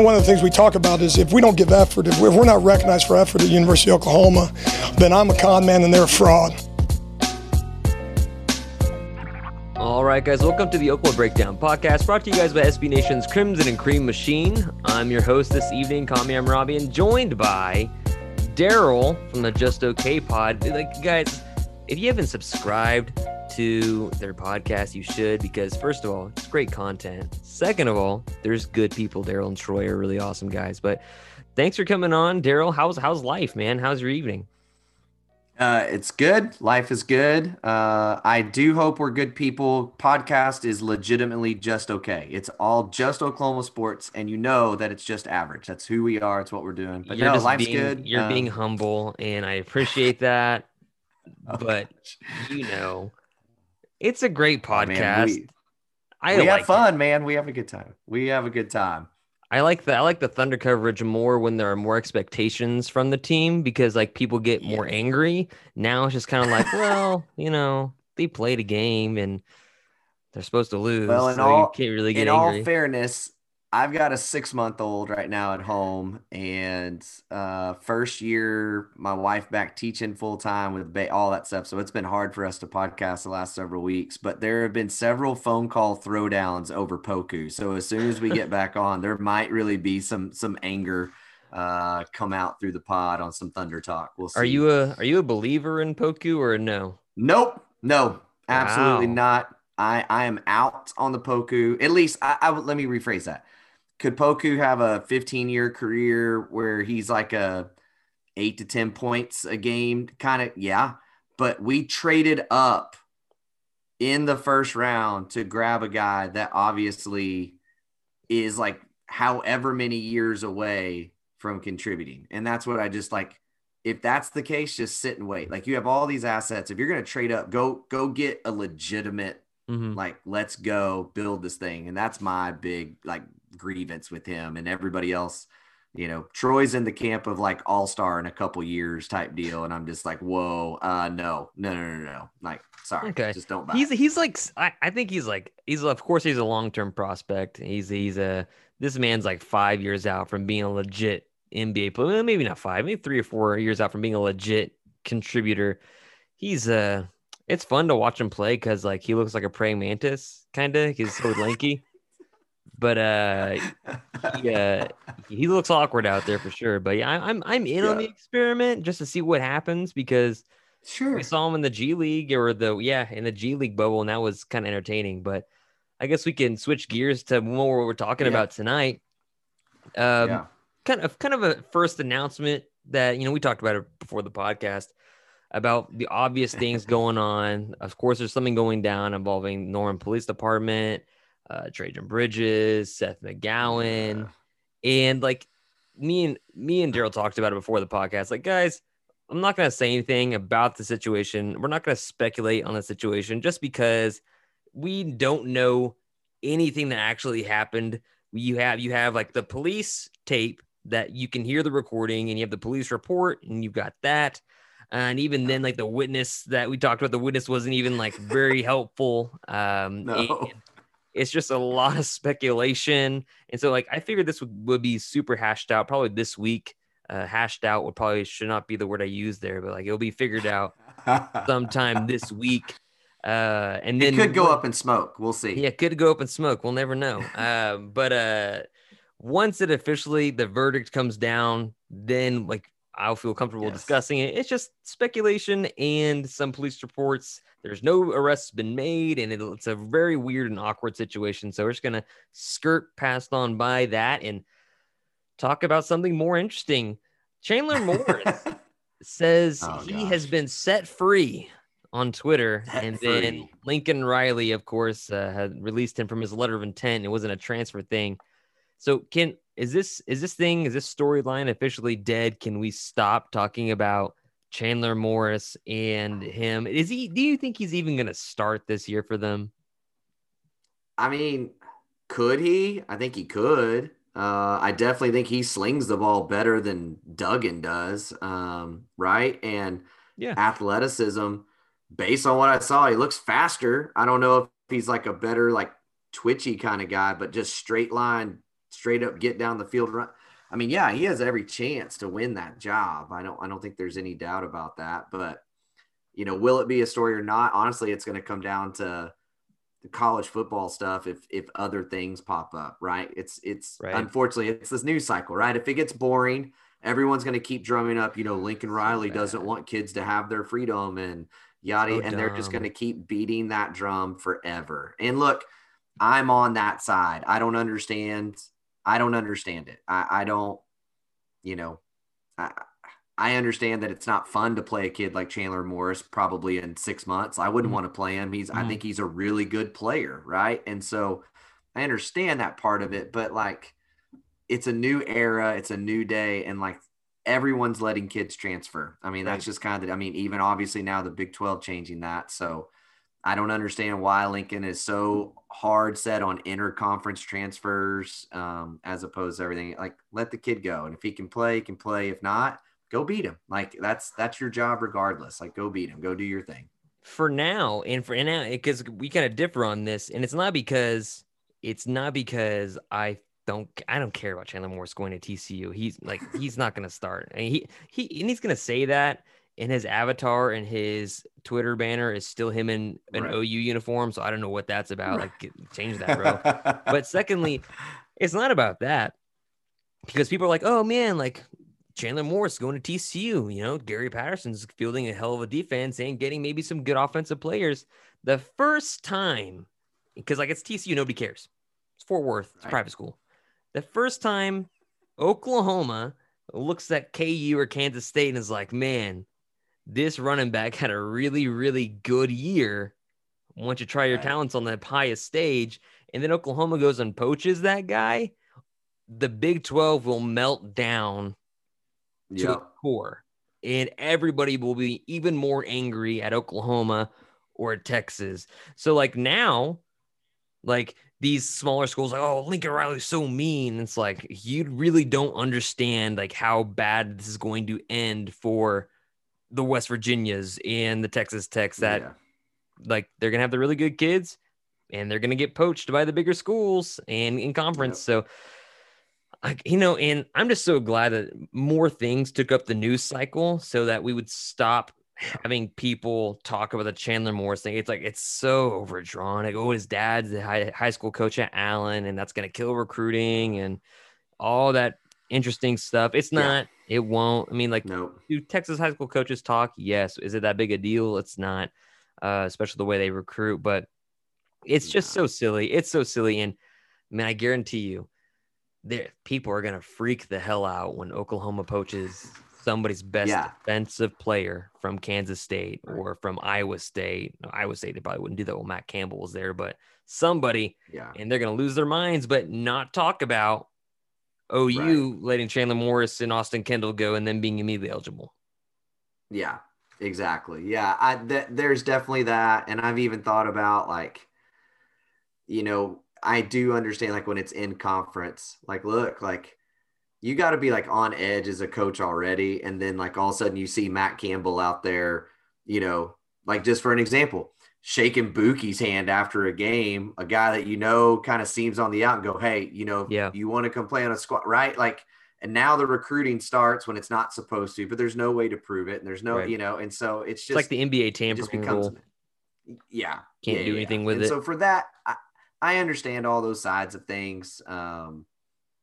And one of the things we talk about is if we don't give effort, if we're not recognized for effort at University of Oklahoma, then I'm a con man and they're a fraud. All right, guys, welcome to the Oklahoma Breakdown podcast brought to you guys by SB Nation's Crimson and Cream Machine. I'm your host this evening, Kami Amrabi, and joined by Daryl from the Just Okay Pod. Like, guys, if you haven't subscribed to their podcast, you should because first of all, it's great content. Second of all, there's good people. Daryl and Troy are really awesome guys. But thanks for coming on, Daryl. How's how's life, man? How's your evening? Uh, it's good. Life is good. Uh, I do hope we're good people. Podcast is legitimately just okay. It's all just Oklahoma sports, and you know that it's just average. That's who we are. It's what we're doing. But you're no, life's being, good. You're Um, being humble, and I appreciate that. oh, but gosh. you know, it's a great Oh, podcast. we- I we like have it. fun, man. We have a good time. We have a good time. I like the I like the Thunder coverage more when there are more expectations from the team because like people get more Yeah. angry. Now it's just kind of like, well, you know, they played a game and they're supposed to lose. Well, in so all- you can't really get In angry. all fairness, I've got a six month old right now at home, and uh, first year, my wife back teaching full time with ba- all that stuff. So it's been hard for us to podcast the last several weeks. But there have been several phone call throwdowns over Poku. So as soon as we get back on, there might really be some some anger uh, come out through the pod on some Thunder talk. We'll see. are you a are you a believer in Poku or no? Nope. No, absolutely Wow. not. I, I am out on the Poku. At least I, I let me rephrase that. Could Poku have a 15 year career where he's like a eight to 10 points a game? Kind of, yeah. But we traded up in the first round to grab a guy that obviously is like however many years away from contributing. And that's what I just like if that's the case, just sit and wait. Like you have all these assets. If you're going to trade up, go go get a legitimate Mhm. like let's go build this thing. And that's my big like grievance with him and everybody else. You know, Troy's in the camp of like all star in a couple years type deal, and I'm just like, whoa, uh, no, no, no, no, no. Like, sorry, Okay. just don't buy. He's it. he's like I, I think he's like he's of course he's a long term prospect. He's he's a this man's like five years out from being a legit NBA player. Maybe not five, maybe three or four years out from being a legit contributor. He's uh it's fun to watch him play because like he looks like a praying mantis kind of. He's so lanky, but uh yeah, he looks awkward out there for sure. But yeah, I'm I'm in on the experiment just to see what happens because sure. we saw him in the G League or the yeah in the G League bubble, and that was kind of entertaining. But I guess we can switch gears to more what we're talking Yeah. about tonight. Um, yeah. kind of kind of a first announcement that you know we talked about it before the podcast about the obvious things going on. Of course, there's something going down involving Norman Police Department, uh, Trejan Bridges, Seth McGowan, and like me and me and Daryl talked about it before the podcast. Like, guys, I'm not gonna say anything about the situation. We're not gonna speculate on the situation just because we don't know anything that actually happened. You have you have like the police tape that you can hear the recording, and you have the police report, and you've got that. And even then, like the witness that we talked about, the witness wasn't even like very helpful. Um, No. It's just a lot of speculation. And so, like, I figured this would, would be super hashed out probably this week. Uh, hashed out would probably should not be the word I use there, but like it'll be figured out sometime this week. Uh, and then it could go up in smoke. We'll see. yeah, it could go up in smoke. We'll never know. Um, but uh, once it officially the verdict comes down, then like I'll feel comfortable Yes. discussing it. It's just speculation and some police reports. There's no arrests been made, and it, it's a very weird and awkward situation. So we're just gonna skirt past on by that and talk about something more interesting. Chandler Morris says Oh, he has been set free on Twitter, Set and then. Lincoln Riley, of course, uh, had released him from his letter of intent. It wasn't a transfer thing. So, can is this is this thing is this storyline officially dead? Can we stop talking about Chandler Morris and him? Is he? Do you think he's even going to start this year for them? I mean, could he? I think he could. Uh, I definitely think he slings the ball better than Duggan does. Um, right. And Yeah. athleticism, based on what I saw, he looks faster. I don't know if he's like a better, like twitchy kind of guy, but just straight line, straight up get down the field run. I mean, yeah, he has every chance to win that job. I don't I don't think there's any doubt about that. But you know, will it be a story or not? Honestly, it's going to come down to the college football stuff if if other things pop up, right? It's it's right. unfortunately it's this news cycle, right? If it gets boring, everyone's going to keep drumming up, you know, Lincoln Riley doesn't want kids to have their freedom and yada so and they're just going to keep beating that drum forever. And look, I'm on that side. I don't understand I don't understand it. I, I don't, you know, I, I understand that it's not fun to play a kid like Chandler Morris probably in six months. I wouldn't mm-hmm. want to play him. He's, mm-hmm. I think he's a really good player. Right. And so I understand that part of it, but like it's a new era, it's a new day. And like everyone's letting kids transfer. I mean, that's just kind of, I mean, even obviously now the Big 12 changing that. So I don't understand why Lincoln is so hard set on interconference transfers um, as opposed to everything. Like, let the kid go, and if he can play, he can play. If not, go beat him. Like that's that's your job regardless. Like go beat him. Go do your thing. For now, and for now, because we kind of differ on this, and it's not because it's not because I don't I don't care about Chandler Morris going to TCU. He's like he's not going to start. And he he and he's going to say that in his avatar and his Twitter banner is still him in an right. OU uniform. So I don't know what that's about. Like change that, bro. but secondly, it's not about that because people are like, oh man, like Chandler Morris going to TCU. You know, Gary Patterson's fielding a hell of a defense and getting maybe some good offensive players. The first time, because like it's TCU, nobody cares. It's Fort Worth, it's right. private school. The first time Oklahoma looks at KU or Kansas State and is like, man, this running back had a really, really good year. Once you try your talents on that highest stage? And then Oklahoma goes and poaches that guy. The Big 12 will melt down to the core. And everybody will be even more angry at Oklahoma or Texas. So like now, like these smaller schools, like, oh, Lincoln Riley's so mean. It's like you really don't understand like how bad this is going to end for the West Virginias and the Texas Techs that yeah. like they're gonna have the really good kids and they're gonna get poached by the bigger schools and in conference. Yep. So like you know, and I'm just so glad that more things took up the news cycle so that we would stop having people talk about the Chandler Morris thing. It's like it's so overdrawn. Like, oh, his dad's the high, high school coach at Allen, and that's gonna kill recruiting and all that interesting stuff. It's not. Yeah. It won't. I mean, like, no. do Texas high school coaches talk? Yes. Is it that big a deal? It's not, uh, especially the way they recruit. But it's just so silly. It's so silly. And man, I guarantee you, there people are gonna freak the hell out when Oklahoma poaches somebody's best yeah. defensive player from Kansas State or from Iowa State. No, Iowa State they probably wouldn't do that when Matt Campbell was there, but somebody, yeah, and they're gonna lose their minds, but not talk about OU right. letting Chandler Morris and Austin Kendall go and then being immediately eligible. Yeah, exactly. Yeah, I th- there's definitely that, and I've even thought about like, you know, I do understand like when it's in conference, like look, like you got to be like on edge as a coach already, and then like all of a sudden you see Matt Campbell out there, you know, like just for an example, shaking Buki's hand after a game, a guy that you know kind of seems on the out and go, hey, you know, yeah. you want to come play on a squad, right? Like, and now the recruiting starts when it's not supposed to, but there's no way to prove it, and there's no, right. you know, and so it's just it's like the NBA tampering rule. Yeah, can't yeah, do anything with and it. So for that, I, I, understand all those sides of things. Um,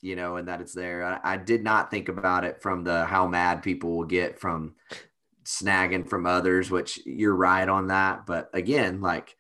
you know, and that it's there. I, I did not think about it from the how mad people will get from snagging from others, which you're right on that. But again, like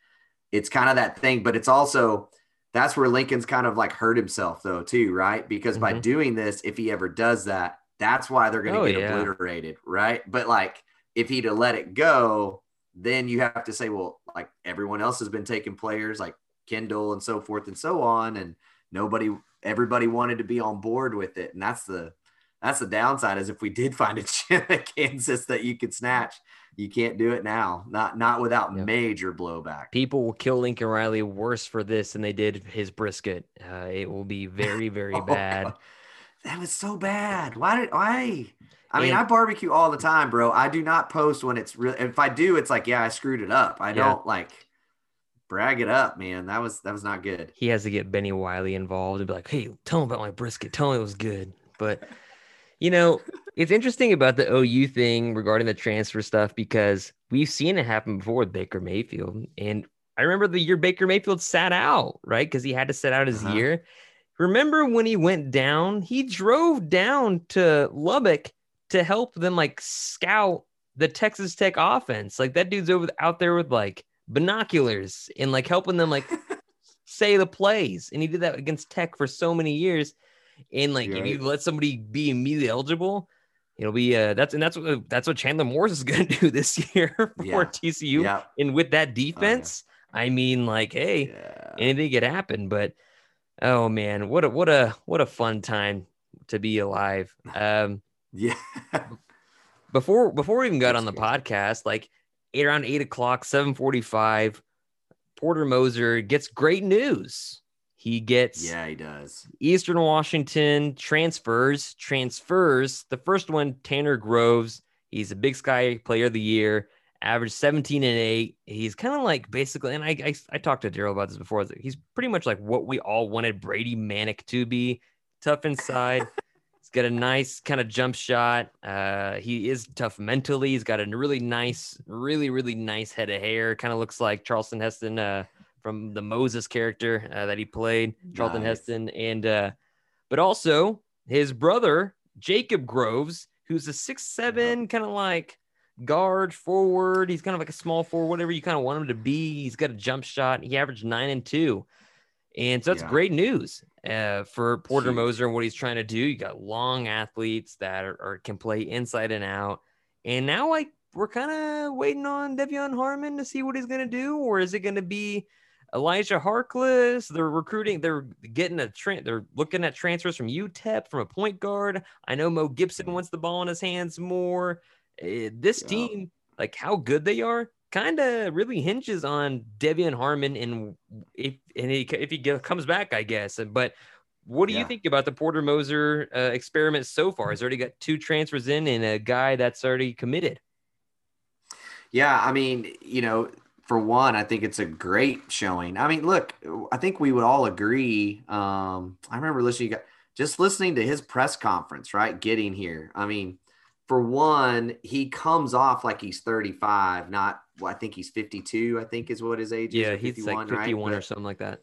it's kind of that thing, but it's also that's where Lincoln's kind of like hurt himself though, too, right? Because mm-hmm. by doing this, if he ever does that, that's why they're going to oh, get yeah. obliterated, right? But like if he'd have let it go, then you have to say, well, like everyone else has been taking players like Kendall and so forth and so on, and nobody, everybody wanted to be on board with it, and that's the that's the downside is if we did find a gym at Kansas that you could snatch, you can't do it now. Not not without yep. major blowback. People will kill Lincoln Riley worse for this than they did his brisket. Uh, it will be very very oh, bad. God. That was so bad. Why did why? I mean, I barbecue all the time, bro. I do not post when it's real. If I do, it's like, yeah, I screwed it up. I yeah. don't like brag it up, man. That was that was not good. He has to get Bennie Wylie involved and be like, "Hey, tell him about my brisket. Tell him it was good." But you know, it's interesting about the OU thing regarding the transfer stuff because we've seen it happen before with Baker Mayfield, and I remember the year Baker Mayfield sat out, right? Because he had to sit out his Uh-huh. year. Remember when he went down? He drove down to Lubbock to help them like scout the Texas Tech offense. Like that dude's over out there with like binoculars and like helping them like say the plays. And he did that against Tech for so many years. And like if you let somebody be immediately eligible, it'll be uh that's and that's what that's what Chandler Morris is gonna do this year for Yeah. TCU. Yeah. And with that defense, I mean, like, hey, Yeah. anything could happen. But oh man, what a what a what a fun time to be alive. Um, Yeah. before before we even got That's on the crazy. podcast, like eight around eight o'clock, seven forty five, Porter Moser gets great news. He gets yeah, he does. Eastern Washington transfers, transfers. The first one, Tanner Groves. He's a Big Sky Player of the Year, averaged 17 and 8. He's kind of like basically, and I, I, I talked to Daryl about this before. He's pretty much like what we all wanted Brady Manek to be tough inside. He's got a nice kind of jump shot. Uh, he is tough mentally. He's got a really nice, really, really nice head of hair. Kind of looks like Charleston Heston uh, from the Moses character uh, that he played, Charlton Nice. Heston, and uh, but also his brother Jacob Groves, who's a six seven kind of like guard forward. He's kind of like a small forward, whatever you kind of want him to be. He's got a jump shot. He averaged nine and two, and so that's Yeah. great news uh, for Porter Huge. Moser and what he's trying to do. You got long athletes that are, are can play inside and out, and now like we're kind of waiting on De'Vion Harmon to see what he's gonna do, or is it gonna be Elijah Harkless. They're recruiting. They're getting a trend. They're looking at transfers from UTEP from a point guard. I know Mo Gibson wants the ball in his hands more. Eh, this Yeah. team, like how good they are, kind of really hinges on De'Vion Harmon and if and he, if he comes back, I guess. But what do you think about the Porter Moser uh, experiment so far? He's already got two transfers in and a guy that's already committed. Yeah, I mean, you know, for one, I think it's a great showing. I mean, look, I think we would all agree. Um, I remember listening, just listening to his press conference, right? Getting here. I mean, for one, he comes off like he's 35, not, well, I think he's 52, I think is what his age is. Yeah, he's like 51, 51 right? or something like that.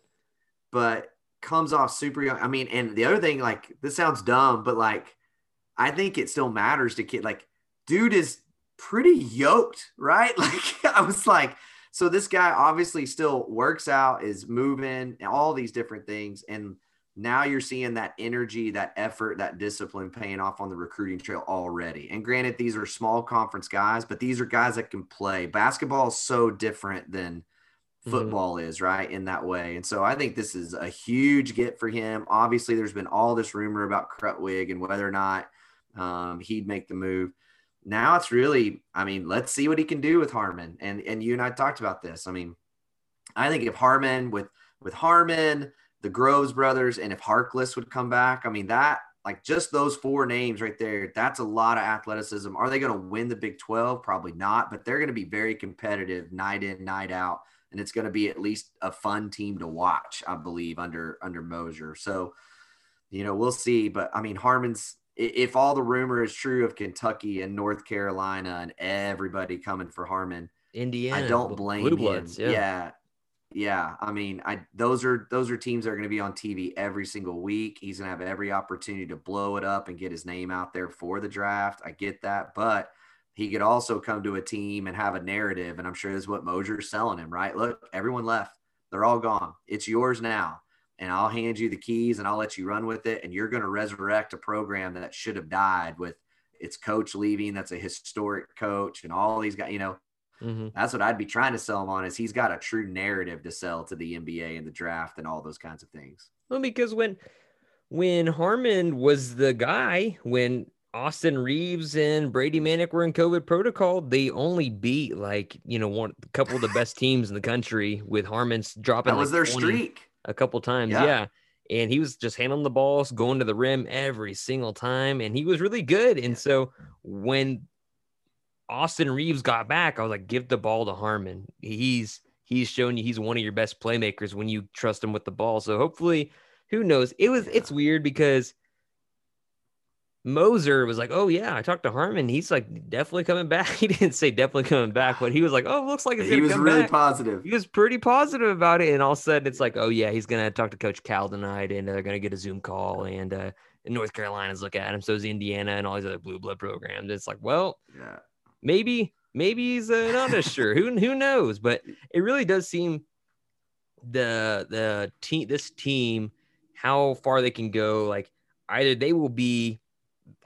but comes off super young. I mean, and the other thing, like this sounds dumb, but like I think it still matters to kid. Like, dude is pretty yoked, right? Like, I was like, so this guy obviously still works out, is moving, and all these different things, and now you're seeing that energy, that effort, that discipline paying off on the recruiting trail already. And granted, these are small conference guys, but these are guys that can play. Basketball is so different than Mhm. football is right in that way and so i think this is a huge get for him obviously there's been all this rumor about Krutwig and whether or not um, he'd make the move now it's really i mean let's see what he can do with harmon and and you and i talked about this i mean i think if harmon with with harmon the groves brothers and if harkless would come back i mean that like just those four names right there that's a lot of athleticism are they going to win the big 12 probably not but they're going to be very competitive night in night out and it's going to be at least a fun team to watch, I believe, under under Moser. So, you know, we'll see. But I mean, Harmon's if all the rumor is true of Kentucky and North Carolina and everybody coming for Harmon, Indiana. I don't blame Blue him. Yeah. yeah. yeah, I mean, I those are those are teams that are going to be on TV every single week. He's going to have every opportunity to blow it up and get his name out there for the draft. I get that, but he could also come to a team and have a narrative, and I'm sure that's what Moser's selling him. Right? Look, everyone left; they're all gone. It's yours now, and I'll hand you the keys, and I'll let you run with it. And you're going to resurrect a program that should have died with its coach leaving. That's a historic coach, and all these guys. You know, Mhm. that's what I'd be trying to sell him on is he's got a true narrative to sell to the NBA and the draft and all those kinds of things. Well, because when when Harmon was the guy, when Austin Reaves and Brady Manek were in COVID protocol, they only beat like you know one a couple of the best teams in the country with Harmon's dropping. That was like, their 20 streak. A couple times, Yeah. yeah. And he was just handling the balls, going to the rim every single time, and he was really good. And so when Austin Reaves got back, I was like, give the ball to Harmon. He's he's shown you he's one of your best playmakers when you trust him with the ball. So hopefully, who knows? It was it's weird because Moser was like, "Oh yeah, I talked to Harmon. He's like definitely coming back." He didn't say definitely coming back, but he was like, "Oh, looks like it's he was really back. positive. He was pretty positive about it, and all of a sudden it's like, "Oh yeah, he's gonna talk to Coach Cal tonight, and they're gonna get a Zoom call, and uh, North Carolina's look at him, so is Indiana and all these other blue blood programs." It's like, well, Yeah. maybe maybe he's uh, not as sure. Who who knows? But it really does seem the the team this team how far they can go. Like either they will be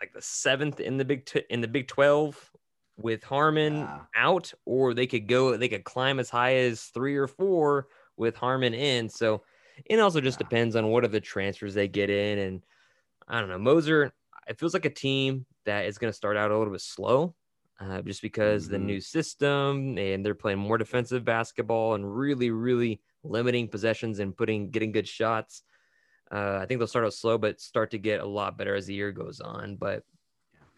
like the seventh in the big t- in the Big Twelve with Harmon Yeah. out, or they could go they could climb as high as three or four with Harmon in. So it also just Yeah. depends on what are the transfers they get in and. I don't know. Moser, it feels like a team that is going to start out a little bit slow uh, just because the Mhm. new system and they're playing more defensive basketball and really, really limiting possessions and putting getting good shots. Uh, I think they'll start out slow, but start to get a lot better as the year goes on. But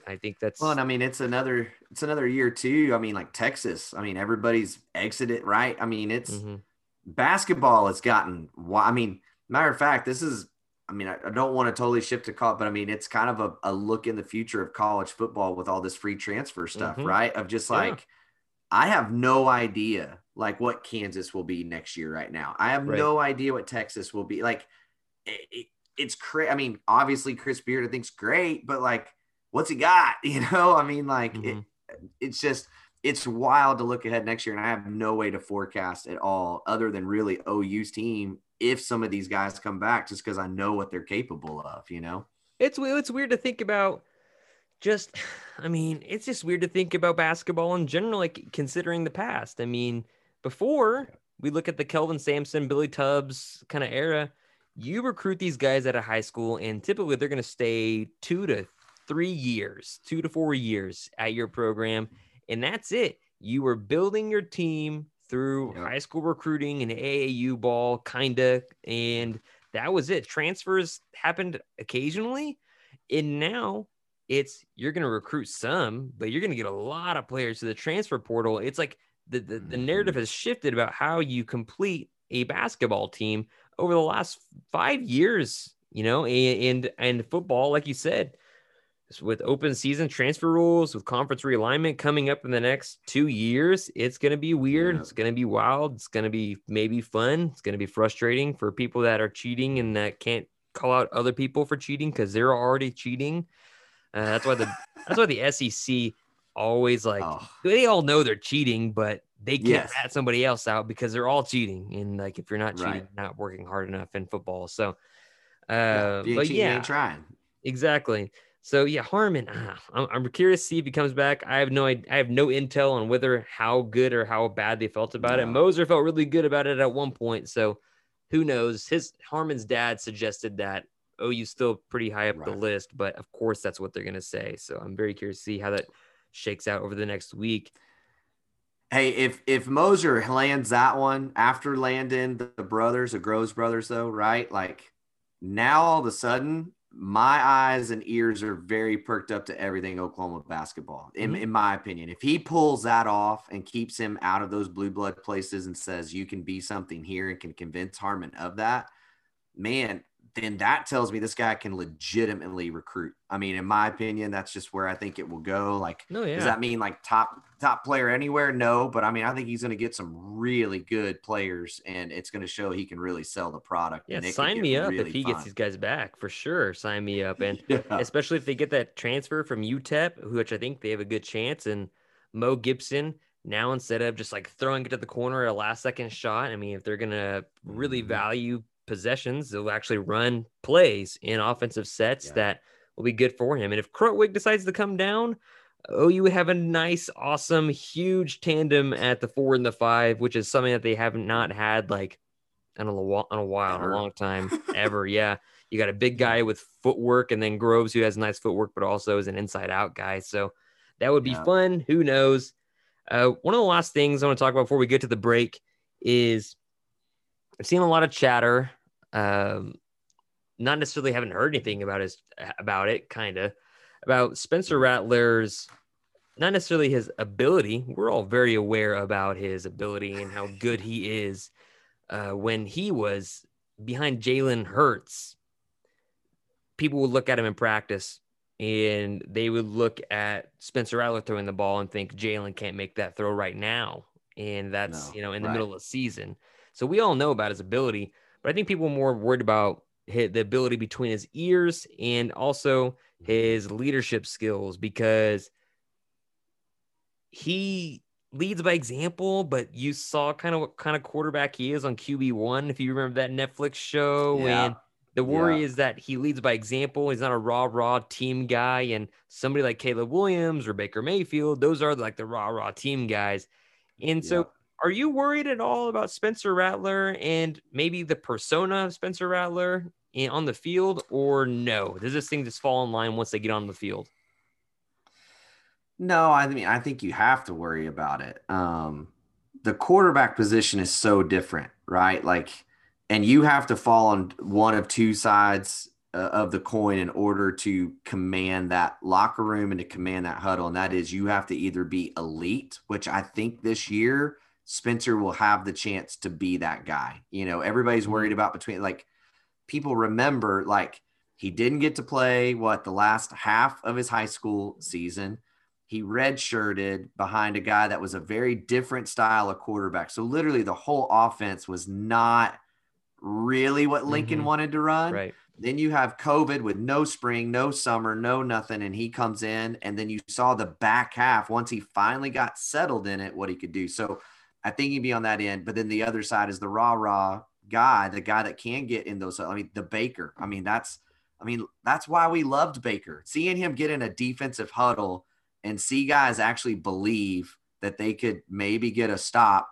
I think that's Well, and I mean, it's another it's another year too. I mean, like Texas. I mean, everybody's exited, right? I mean, it's Mhm. basketball has gotten. I mean, matter of fact, this is. I mean, I, I don't want to totally shift to college, but I mean, it's kind of a, a look in the future of college football with all this free transfer stuff, Mhm. right? Of just Yeah. like, I have no idea like what Kansas will be next year right now. I have Right. no idea what Texas will be. Like, it, it- it's crazy. I mean, obviously Chris Beard I think's great, but like, what's he got? You know, I mean, like, it, Mhm. it's just it's wild to look ahead next year, and I have no way to forecast at all, other than really OU's team if some of these guys come back, just because I know what they're capable of. You know, it's it's weird to think about. Just, I mean, it's just weird to think about basketball in general, like considering the past. I mean, before we look at the Kelvin Sampson, Billy Tubbs kind of era, you recruit these guys out of high school, and typically they're going to stay two to three years, two to four years at your program, and that's it. You were building your team through high school recruiting and AAU ball, kinda, and that was it. Transfers happened occasionally, and now it's you're going to recruit some, but you're going to get a lot of players to the transfer portal. It's like the, the, the narrative mm-hmm. has shifted about how you complete a basketball team over the last five years, you know, and and, and football, like you said, with open season transfer rules, with conference realignment coming up in the next two years, it's going to be weird. Yeah. It's going to be wild. It's going to be maybe fun. It's going to be frustrating for people that are cheating and that can't call out other people for cheating because they're already cheating. Uh, that's why the that's why the SEC always like Oh. they all know they're cheating, but they can't Yes. rat somebody else out because they're all cheating. And like if you're not cheating, Right. you're not working hard enough in football. So, uh, ain't but cheating, yeah, trying. exactly. So yeah, Harmon, ah, I'm, I'm curious to see if he comes back. I have no, I have no intel on whether how good or how bad they felt about it. Moser felt really good about it at one point, so who knows? His Harmon's dad suggested that OU's still pretty high up the list, but of course that's what they're gonna say. So I'm very curious to see how that shakes out over the next week. Hey, if if Moser lands that one after landing the, the brothers, the Groves brothers, though, right? Like now all of a sudden, my eyes and ears are very perked up to everything Oklahoma basketball, in, Mhm. in my opinion. If he pulls that off and keeps him out of those blue blood places and says you can be something here and can convince Harmon of that, man, then that tells me this guy can legitimately recruit. I mean, in my opinion, that's just where I think it will go. Like, No, yeah, does that mean like top top player anywhere? No, but I mean I think he's going to get some really good players, and it's going to show he can really sell the product. yeah. Sign me up really if he gets these guys back for sure. Sign me up and. Yeah. especially if they get that transfer from UTEP, which I think they have a good chance. And Mo Gibson now instead of just like throwing it to the corner at a last second shot, I mean, if they're gonna really Mhm. value possessions, they'll actually run plays in offensive sets Yeah. that will be good for him. And if Krutwig decides to come down, oh, you would have a nice, awesome, huge tandem at the four and the five, which is something that they have not had like in a, lo- in a while, in Ever. a long time, ever. Yeah. You got a big guy with footwork, and then Groves, who has nice footwork, but also is an inside out guy. So that would be Yeah. fun. Who knows? Uh, one of the last things I want to talk about before we get to the break is I've seen a lot of chatter. Um, not necessarily haven't heard anything about his about it, kind of about Spencer Rattler's not necessarily his ability. We're all very aware about his ability and how good he is. Uh, when he was behind Jalen Hurts, people would look at him in practice and they would look at Spencer Rattler throwing the ball and think Jalen can't make that throw right now. And that's, No, you know, in the right. middle of the season. So we all know about his ability, but I think people are more worried about his, the ability between his ears and also his leadership skills because he leads by example, but you saw kind of what kind of quarterback he is on QB1. If you remember that Netflix show, Yeah. and the worry Yeah. is that he leads by example. He's not a raw, raw team guy. And somebody like Caleb Williams or Baker Mayfield, those are like the raw, raw team guys. And so. Are you worried at all about Spencer Rattler and maybe the persona of Spencer Rattler on the field, or no? Does this thing just fall in line once they get on the field? No, I mean, I think you have to worry about it. Um, the quarterback position is so different, right? Like, and you have to fall on one of two sides uh, of the coin in order to command that locker room and to command that huddle. And that is, you have to either be elite, which I think this year Spencer will have the chance to be that guy. You know, everybody's worried about between like people remember like he didn't get to play what the last half of his high school season he redshirted behind a guy that was a very different style of quarterback. So literally the whole offense was not really what Lincoln Mhm. wanted to run. Right. Then you have COVID with no spring, no summer, no nothing, and he comes in, and then you saw the back half once he finally got settled in it, what he could do. So I think he'd be on that end. But then the other side is the rah rah guy, the guy that can get in those. I mean, the Baker. I mean, that's I mean, that's why we loved Baker. Seeing him get in a defensive huddle and see guys actually believe that they could maybe get a stop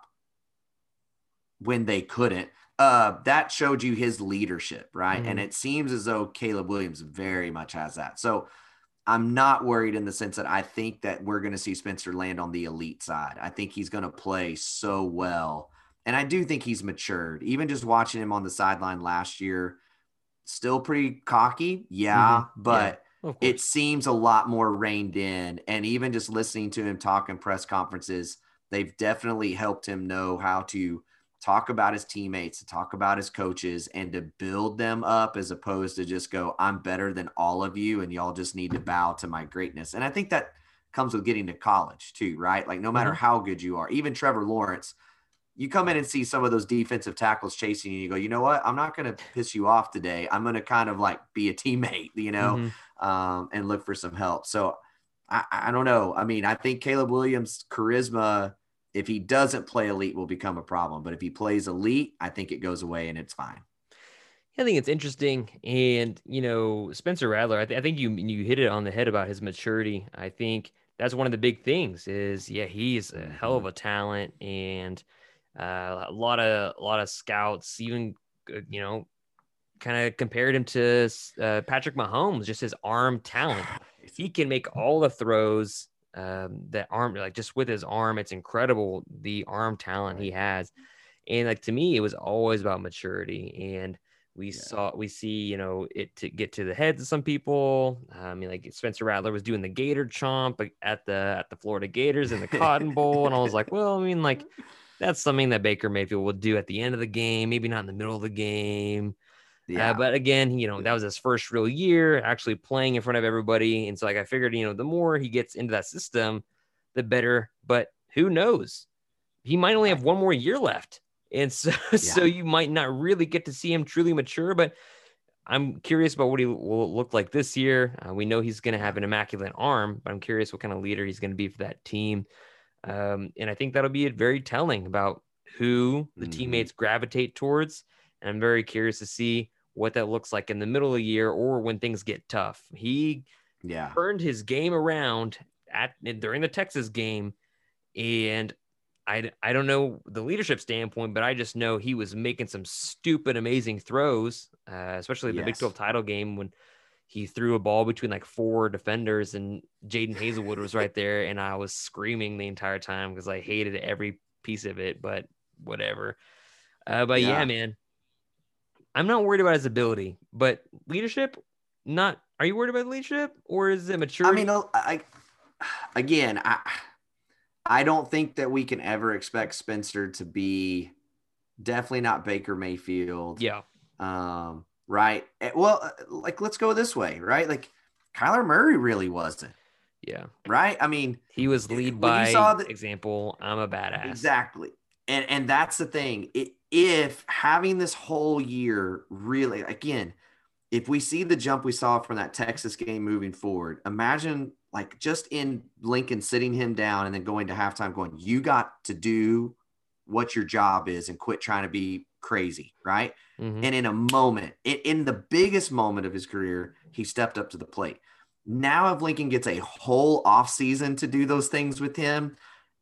when they couldn't. Uh, that showed you his leadership, right? And Mhm. it seems as though Caleb Williams very much has that. So I'm not worried in the sense that I think that we're going to see Spencer land on the elite side. I think he's going to play so well. And I do think he's matured. Even just watching him on the sideline last year, still pretty cocky. Yeah. Mhm. But course. it seems a lot more reined in. And even just listening to him talk in press conferences, they've definitely helped him know how to talk about his teammates, to talk about his coaches, and to build them up as opposed to just go, I'm better than all of you, and y'all just need to bow to my greatness. And I think that comes with getting to college too, right? Like no matter how good you are, even Trevor Lawrence, you come in and see some of those defensive tackles chasing you, you go, you know what? I'm not going to piss you off today. I'm going to kind of like be a teammate, you know? Mhm. um, and look for some help. So I, I don't know. I mean, I think Caleb Williams' charisma, if he doesn't play elite, will become a problem. But if he plays elite, I think it goes away and it's fine. I think it's interesting, and you know, Spencer Rattler. I, th- I think you you hit it on the head about his maturity. I think that's one of the big things. Is yeah, he's a hell of a talent, and uh, a lot of a lot of scouts even uh, you know kind of compared him to uh, Patrick Mahomes, just his arm talent. He can make all the throws. Um, that arm, like just with his arm, it's incredible the arm talent he has. And like to me, it was always about maturity. And we Yeah. saw, we see, you know, it to get to the heads of some people. I mean, like Spencer Rattler was doing the Gator chomp at the at the Florida Gators in the Cotton Bowl, and I was like, well, I mean, like that's something that Baker Mayfield would do at the end of the game, maybe not in the middle of the game. Yeah. Uh, but again, you know, that was his first real year actually playing in front of everybody. And so, like, I figured, you know, the more he gets into that system, the better. But who knows? He might only have one more year left. And so, so you might not really get to see him truly mature. But I'm curious about what he will look like this year. Uh, we know he's going to have an immaculate arm, but I'm curious what kind of leader he's going to be for that team. Um, and I think that'll be very telling about who the Mhm. teammates gravitate towards. And I'm very curious to see what that looks like in the middle of the year or when things get tough. He yeah. turned his game around at during the Texas game, and I I don't know the leadership standpoint, but I just know he was making some stupid, amazing throws, uh, especially the Big 12 title game when he threw a ball between like four defenders and Jadon Haselwood was right there, and I was screaming the entire time because I hated every piece of it, but whatever. Uh, but yeah. Yeah. man, I'm not worried about his ability, but leadership, not. Are you worried about leadership or is it mature? I mean, I, again, I I don't think that we can ever expect Spencer to be definitely not Baker Mayfield. Yeah. Um, right. Eh, well, uh, like let's go this way, right? Like Kyler Murray really wasn't. Yeah. Right. I mean, he was lead by the, example. I'm a badass. Exactly. And and that's the thing. It, if having this whole year really again, if we see the jump we saw from that Texas game moving forward, imagine like just in Lincoln sitting him down and then going to halftime going, you got to do what your job is and quit trying to be crazy, right? Mm-hmm. And in a moment, in, in the biggest moment of his career, he stepped up to the plate. Now, if Lincoln gets a whole offseason to do those things with him,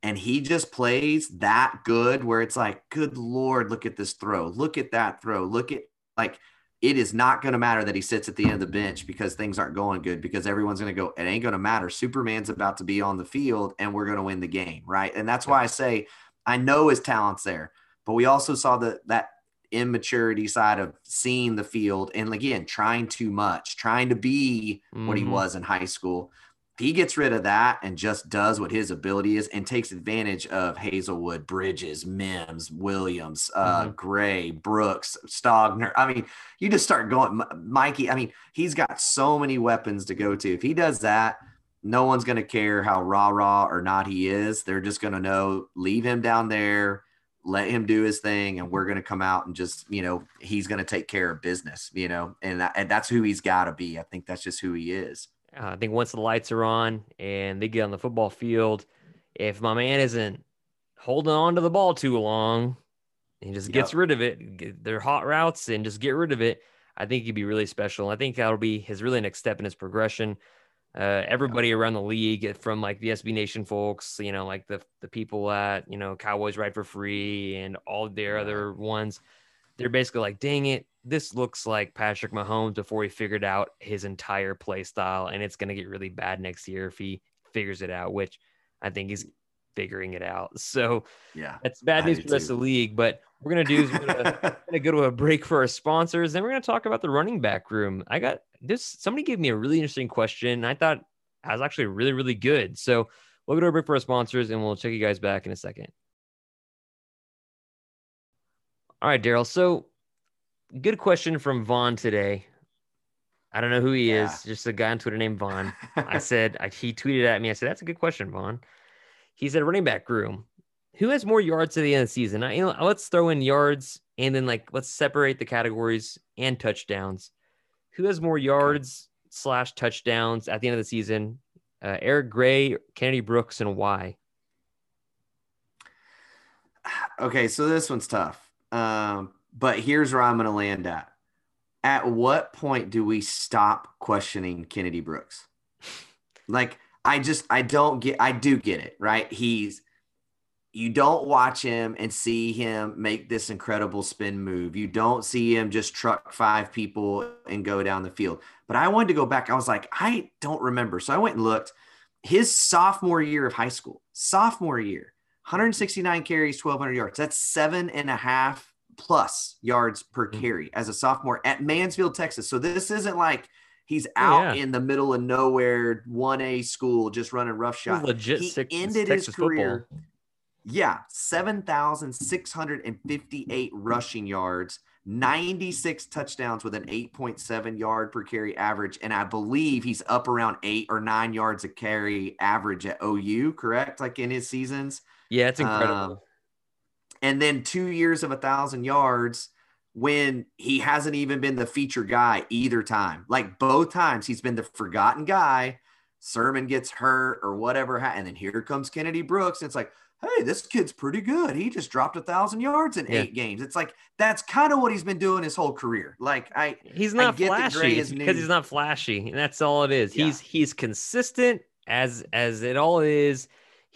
and he just plays that good, where it's like, good Lord, look at this throw, look at that throw, look at like it is not going to matter that he sits at the end of the bench because things aren't going good because everyone's going to go, it ain't going to matter. Superman's about to be on the field and we're going to win the game. Right. And that's why I say, I know his talent's there, but we also saw the, that immaturity side of seeing the field and again, trying too much, trying to be mm-hmm. what he mm-hmm. was in high school he gets rid of that and just does what his ability is and takes advantage of Haselwood, Bridges, Mims, Williams, uh, mm-hmm. Gray, Brooks, Stogner. I mean, you just start going, Mikey. I mean, he's got so many weapons to go to. If he does that, no one's going to care how rah rah or not he is. They're just going to know, leave him down there, let him do his thing, and we're going to come out and just, you know, he's going to take care of business, you know, and, that, and that's who he's got to be. I think that's just who he is. Uh, I think once the lights are on and they get on the football field, if my man isn't holding on to the ball too long, he just gets yep. rid of it. They're hot routes and just get rid of it. I think he'd be really special. I think that'll be his really next step in his progression. Uh, everybody around the league, from like the SB Nation folks, you know, like the the people at you know Cowboys Ride for Free and all their other ones, they're basically like, "Dang it, this looks like Patrick Mahomes before he figured out his entire play style, and it's going to get really bad next year if he figures it out, which I think he's figuring it out. So yeah, that's bad news for the rest of the league. But we're gonna do is we're gonna, we're gonna go to a break for our sponsors, then we're gonna talk about the running back room. I got this. Somebody gave me a really interesting question. I thought I was actually really really good. So we'll go to a break for our sponsors, and we'll check you guys back in a second. All right, Daryl. So good question from Vaughn today. I don't know who he yeah. is, just a guy on Twitter named Vaughn. I said, I, he tweeted at me. I said, that's a good question, Vaughn. He said, running back room. Who has more yards at the end of the season? I, you know, let's throw in yards and then like let's separate the categories and touchdowns. Who has more yards slash touchdowns at the end of the season? Uh, Eric Gray, Kennedy Brooks, and why? Okay, so this one's tough. Um, but here's where I'm going to land at. At what point do we stop questioning Kennedy Brooks? Like, I just, I don't get, I do get it, right? He's, you don't watch him and see him make this incredible spin move. You don't see him just truck five people and go down the field. But I wanted to go back. I was like, I don't remember. So I went and looked. His sophomore year of high school, sophomore year, 169 carries, 1,200 yards. That's seven and a half plus yards per mm-hmm. carry as a sophomore at Mansfield, Texas. So this isn't like he's out yeah. in the middle of nowhere, 1A school, just running rough shot. Legit he six, ended Texas his career. Football. Yeah, 7,658 rushing yards, 96 touchdowns with an 8.7 yard per carry average. And I believe he's up around eight or nine yards a carry average at OU, correct? Like in his seasons. Yeah, it's incredible. Um, and then two years of a thousand yards when he hasn't even been the feature guy either time. Like both times, he's been the forgotten guy. Sermon gets hurt or whatever, and then here comes Kennedy Brooks. And it's like, hey, this kid's pretty good. He just dropped a thousand yards in yeah. eight games. It's like that's kind of what he's been doing his whole career. Like I, he's not flashy because he's not flashy, and that's all it is. Yeah. He's he's consistent as as it all is.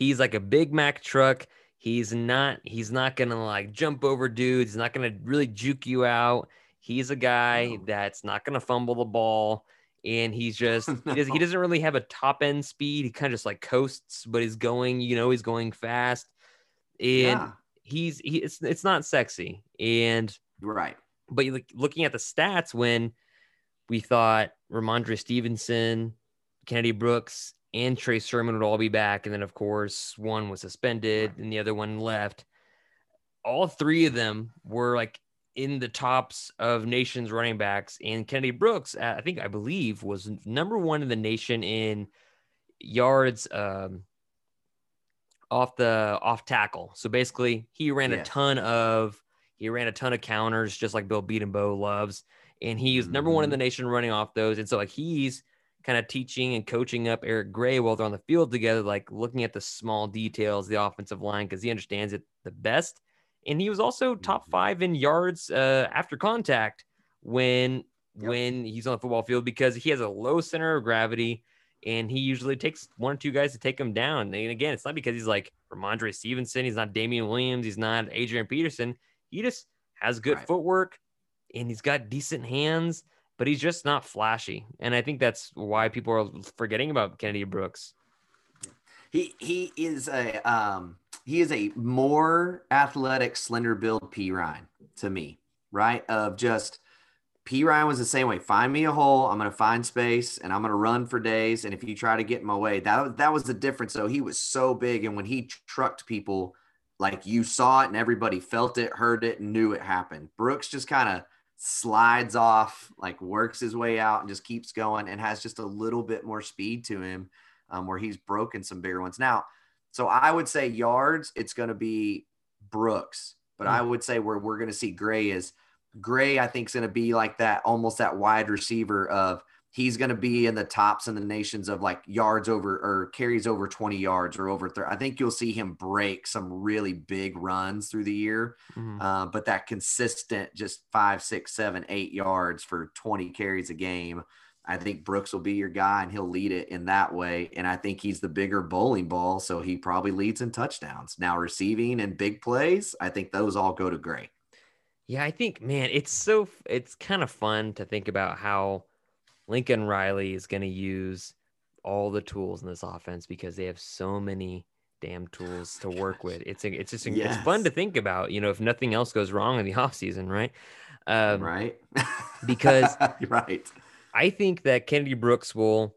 He's like a Big Mac truck. He's not he's not gonna like jump over dudes. He's not gonna really juke you out. He's a guy no. that's not gonna fumble the ball. And he's just no. he, does, doesn't really have a top end speed. He kind of just like coasts, but he's going, you know, he's going fast. And yeah. he's he it's it's not sexy. And right. But looking at the stats when we thought Rhamondre Stevenson, Kennedy Brooks, and Trey Sermon would all be back. And then, of course, one was suspended and the other one left. All three of them were like in the tops of nation's running backs. And Kennedy Brooks, I think, I believe, was number one in the nation in yards um, off the off tackle. So basically, he ran a ton of he ran a ton of counters, just like Bill Bedenbaugh loves. And he's mm-hmm. number one in the mm-hmm. nation running off those. And so like he's kind of teaching and coaching up Eric Gray while they're on the field together, like looking at the small details, the offensive line, because he understands it the best. And he was also top mm-hmm. five in yards uh, after contact when yep. when he's on the football field because he has a low center of gravity and he usually takes one or two guys to take him down. And again, it's not because he's like Rhamondre Stevenson, he's not Damien Williams, he's not Adrian Peterson. He just has good right. footwork and he's got decent hands but he's just not flashy. And I think that's why people are forgetting about Kennedy Brooks. He he is a um he is a more athletic, slender build Perine to me, right? Of just Perine was the same way. Find me a hole. I'm to find space and I'm to run for days. And if you try to get in my way, that, that was the difference. So he was so big. And when he trucked people, like you saw it and everybody felt it, heard it, knew it happened. Brooks just kind of slides off, like works his way out and just keeps going and has just a little bit more speed to him um, where he's broken some bigger ones. Now, so I would say yards, it's going to be Brooks, but mm. I would say where we're going to see Gray is Gray, I think is going to be like that, almost that wide receiver of he's going to be in the tops in the nations of like yards over or carries over 20 yards or over 30. I think you'll see him break some really big runs through the year. Mm-hmm. Uh, but that consistent just five, six, seven, eight yards for 20 carries a game. I think Brooks will be your guy and he'll lead it in that way. And I think he's the bigger bowling ball. So he probably leads in touchdowns. Now, receiving and big plays, I think those all go to Gray. Yeah, I think, man, it's so, it's kind of fun to think about how Lincoln Riley is going to use all the tools in this offense because they have so many damn tools to work with. It's it's just yes. it's fun to think about, you know, if nothing else goes wrong in the offseason, right? Um, right. because right. I think that Kennedy Brooks will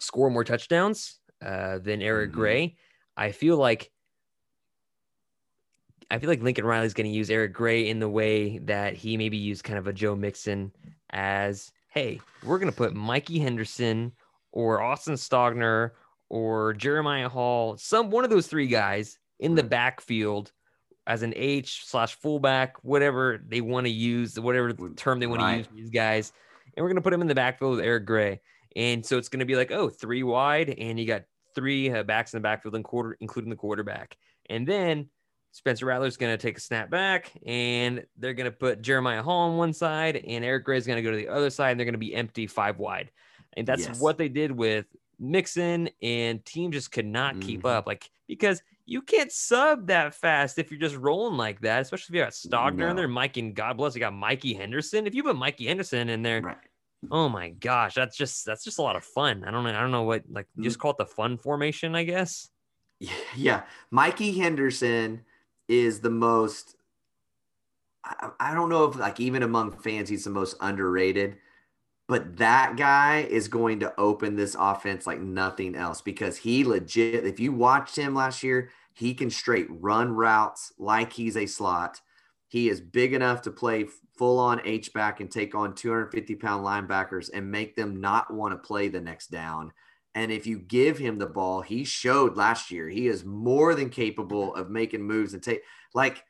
score more touchdowns uh, than Eric mm-hmm. Gray. I feel like I feel like Lincoln Riley is going to use Eric Gray in the way that he maybe used kind of a Joe Mixon as hey, we're going to put Mikey Henderson or Austin Stogner or Jeremiah Hall, some one of those three guys in the backfield as an H slash fullback, whatever they want to use, whatever term they want right. to use these guys. And we're going to put them in the backfield with Eric Gray. And so it's going to be like, oh, three wide, and you got three uh, backs in the backfield, and quarter, including the quarterback. And then Spencer Rattler's going to take a snap back and they're going to put Jeremiah Hall on one side and Eric Gray's going to go to the other side and they're going to be empty five wide. And that's yes. what they did with Mixon and team just could not mm-hmm. keep up. Like, because you can't sub that fast if you're just rolling like that, especially if you got Stogner no. in there, Mike and God bless, you got Mikey Henderson. If you put Mikey Henderson in there, right. oh my gosh, that's just that's just a lot of fun. I don't know, I don't know what like you just mm. call it the fun formation, I guess. Yeah, Mikey Henderson is the most I, I don't know if like even among fans he's the most underrated but that guy is going to open this offense like nothing else because he legit if you watched him last year he can straight run routes like he's a slot. He is big enough to play full on h back and take on 250 pound linebackers and make them not want to play the next down and if you give him the ball, he showed last year he is more than capable of making moves and take like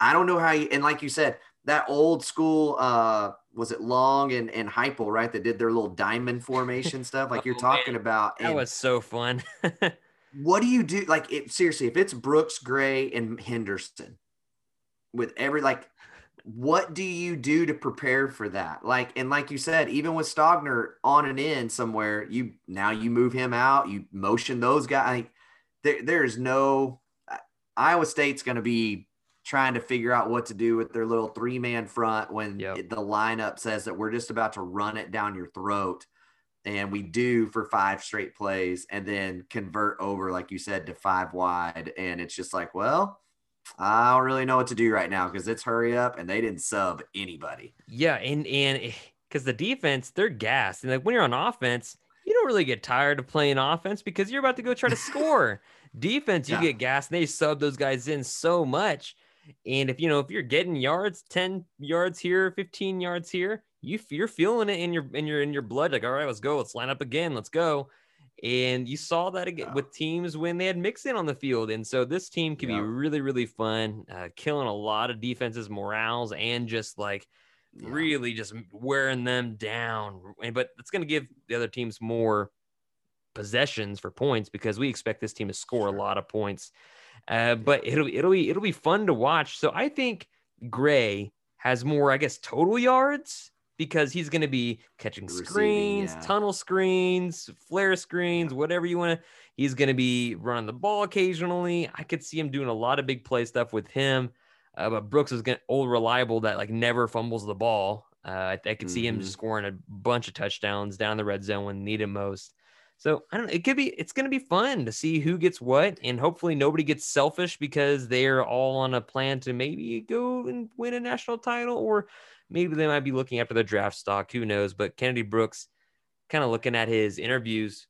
I don't know how you and like you said, that old school uh was it long and, and Heupel, right? That did their little diamond formation stuff, like you're oh, talking man. about. That was so fun. what do you do? Like it seriously, if it's Brooks, Gray, and Henderson with every like what do you do to prepare for that? Like, and like you said, even with Stogner on and in somewhere, you now you move him out, you motion those guys. There, there's no Iowa State's going to be trying to figure out what to do with their little three man front when yep. the lineup says that we're just about to run it down your throat. And we do for five straight plays and then convert over, like you said, to five wide. And it's just like, well, I don't really know what to do right now because it's hurry up and they didn't sub anybody. Yeah, and and eh, because the defense they're gassed and like when you're on offense, you don't really get tired of playing offense because you're about to go try to score. Defense, you Yeah. get gas, and they sub those guys in so much. And if you know if you're getting yards, ten yards here, fifteen yards here, you you're feeling it in your in your in your blood. Like, all right, let's go, let's line up again, let's go. And you saw that again Yeah. with teams when they had Mixon on the field. And so this team can be really, really fun, uh, killing a lot of defenses' morales and just like Yeah. really just wearing them down. But it's going to give the other teams more possessions for points because we expect this team to score a lot of points. Uh, but it'll it'll be it'll be fun to watch. So I think Gray has more, I guess, total yards because he's going to be catching Receiving, screens, yeah. tunnel screens, flare screens, whatever you want to. He's going to be running the ball occasionally. I could see him doing a lot of big play stuff with him. Uh, but Brooks is going to old reliable that like never fumbles the ball. Uh, I, I could see him Mhm. just scoring a bunch of touchdowns down the red zone when needed most. So I don't. It could be. It's going to be fun to see who gets what, and hopefully nobody gets selfish because they're all on a plan to maybe go and win a national title, or maybe they might be looking after their draft stock. Who knows? But Kennedy Brooks, kind of looking at his interviews,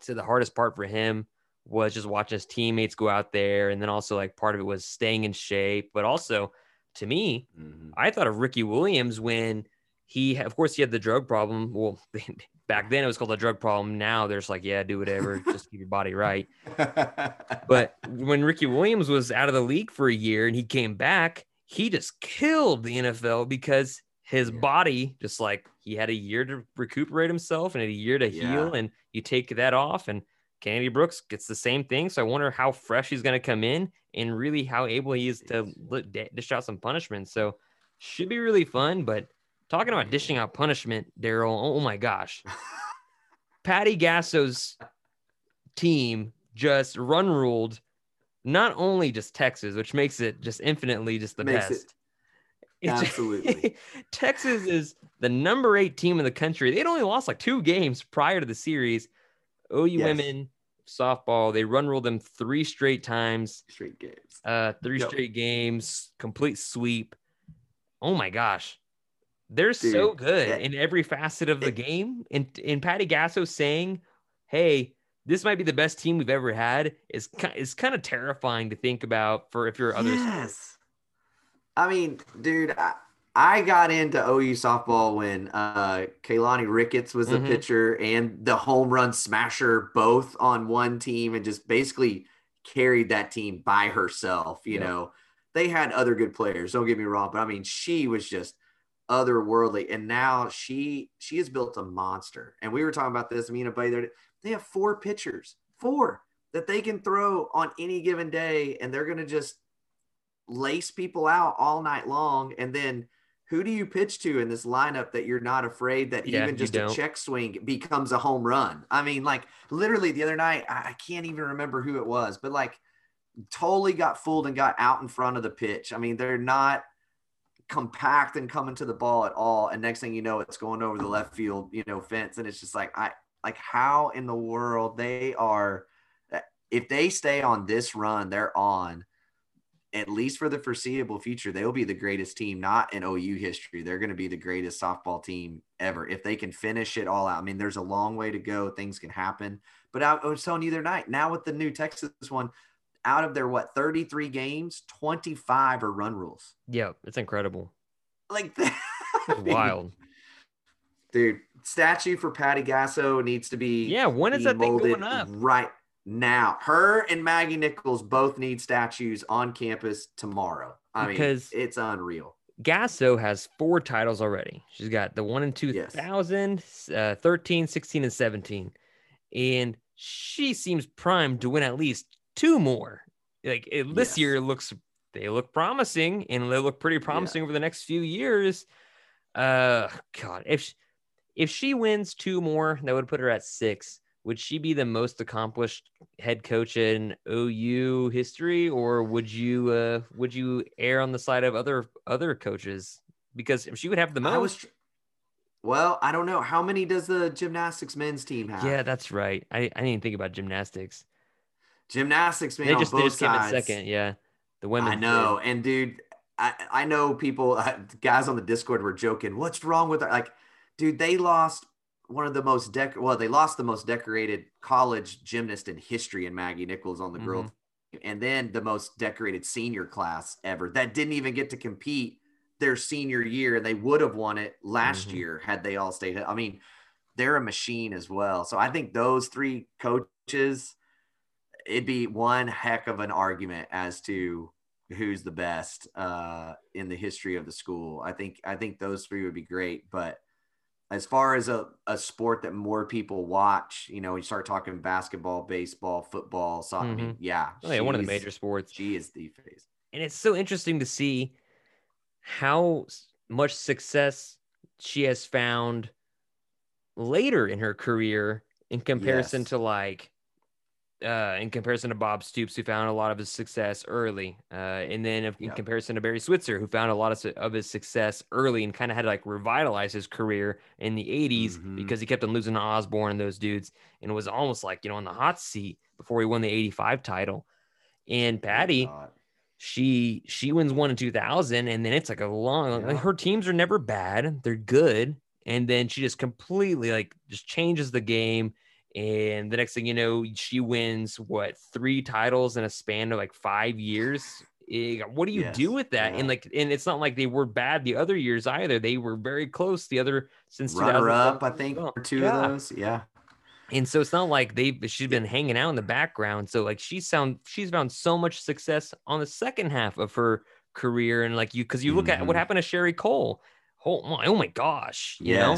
said the hardest part for him was just watching his teammates go out there, and then also like part of it was staying in shape, but also to me, Mhm. I thought of Ricky Williams when he, of course, he had the drug problem. Well, back then it was called a drug problem. Now there's like, yeah, do whatever, just keep your body right. But when Ricky Williams was out of the league for a year and he came back, he just killed the NFL because his Yeah. body just like he had a year to recuperate himself and a year to heal, and you take that off and. Kennedy Brooks gets the same thing. So I wonder how fresh he's going to come in and really how able he is to dish out some punishment. So should be really fun. But talking about dishing out punishment, Daryl, oh my gosh. Patty Gasso's team just run ruled not only just Texas, which makes it just infinitely just the Makes best. It's- Absolutely. Texas is the number eight team in the country. They'd only lost like two games prior to the series. OU Yes. women softball, they run ruled them three straight times, Straight games. uh, three Yep. straight games, complete sweep. Oh my gosh. They're so good yeah. in every facet of the It- game. And in Patty Gasso saying, Hey, this might be the best team we've ever had is is kind of terrifying to think about for if you're other sports. Yes. I mean, dude, I, I got into OU softball when uh Keilani Ricketts was the Mhm. pitcher and the home run smasher both on one team and just basically carried that team by herself. You Yep. know, they had other good players, don't get me wrong, but I mean, she was just otherworldly. And now she she has built a monster. And we were talking about this, me and a buddy, there. They have four pitchers, four that they can throw on any given day, and they're gonna just lace people out all night long. And then who do you pitch to in this lineup that you're not afraid that Yeah, even just a check swing becomes a home run? I mean, like literally the other night, I can't even remember who it was, but like totally got fooled and got out in front of the pitch. I mean, they're not compact and coming to the ball at all. And next thing you know, it's going over the left field, you know, fence. And it's just like, I like how in the world they are, eh, if they stay on this run, they're on at least for the foreseeable future, they'll be the greatest team, not in OU history. They're going to be the greatest softball team ever. If they can finish it all out. I mean, there's a long way to go. Things can happen. But I, was telling you the other oh, night, now with the new Texas one, out of their what 33 games, 25 are run rules. Yeah, it's incredible. Like that. It's wild. Dude, statue for Patty Gasso needs to be Yeah, when is that thing going up? right now. Her and Maggie Nichols both need statues on campus tomorrow. I Because- mean, it's unreal. Gasso has four titles already. She's got the one in 2000, uh, 13, 16, and 17. And she seems primed to win at least two more. Like it, this Yes. year looks, they look promising and they look pretty promising over the next few years. Uh, God, if she, if she wins two more, that would put her at six. Would she be the most accomplished head coach in OU history, or would you uh, would you err on the side of other other coaches because if she would have the I was most? well, I don't know. How many does the gymnastics men's team have? yeah, that's right. I, I didn't even think about gymnastics. Gymnastics, man, they just they just came in second. Yeah, the women. I know. And dude, I, I know people, guys on the Discord were joking. What's wrong with her? Like, dude, they lost one of the most dec well, they lost the most decorated college gymnast in history in Maggie Nichols on the girl Mhm. and then the most decorated senior class ever that didn't even get to compete their senior year and they would have won it last Mhm. year had they all stayed i mean they're a machine as well so i think those three coaches it'd be one heck of an argument as to who's the best uh, in the history of the school i think i think those three would be great but as far as a, a sport that more people watch, you know, you start talking basketball, baseball, football, soccer. I mean, yeah, Oh, yeah, one of the major sports. She is the face. and it's so interesting to see how much success she has found later in her career in comparison Yes. to like uh in comparison to Bob Stoops who found a lot of his success early uh and then in Yep. comparison to Barry Switzer who found a lot of, of his success early and kind of had to like revitalize his career in the 80s Mhm. because he kept on losing to Osborne and those dudes and was almost like you know on the hot seat before he won the 85 title and Patty she she wins one in 2000 and then it's like a long like her teams are never bad they're good and then she just completely like just changes the game and the next thing you know she wins what three titles in a span of like five years Eh, what do you Yes. do with that Yeah. and like and it's not like they were bad the other years either they were very close the other since runner 2007 up, I think, well. for two Yeah. of those. Yeah. And so it's not like they she's been hanging out in the background. So like she's found she's found so much success on the second half of her career. And like you because you look at what Mhm. happened to Sherri Coale. Oh my, oh my gosh, you know?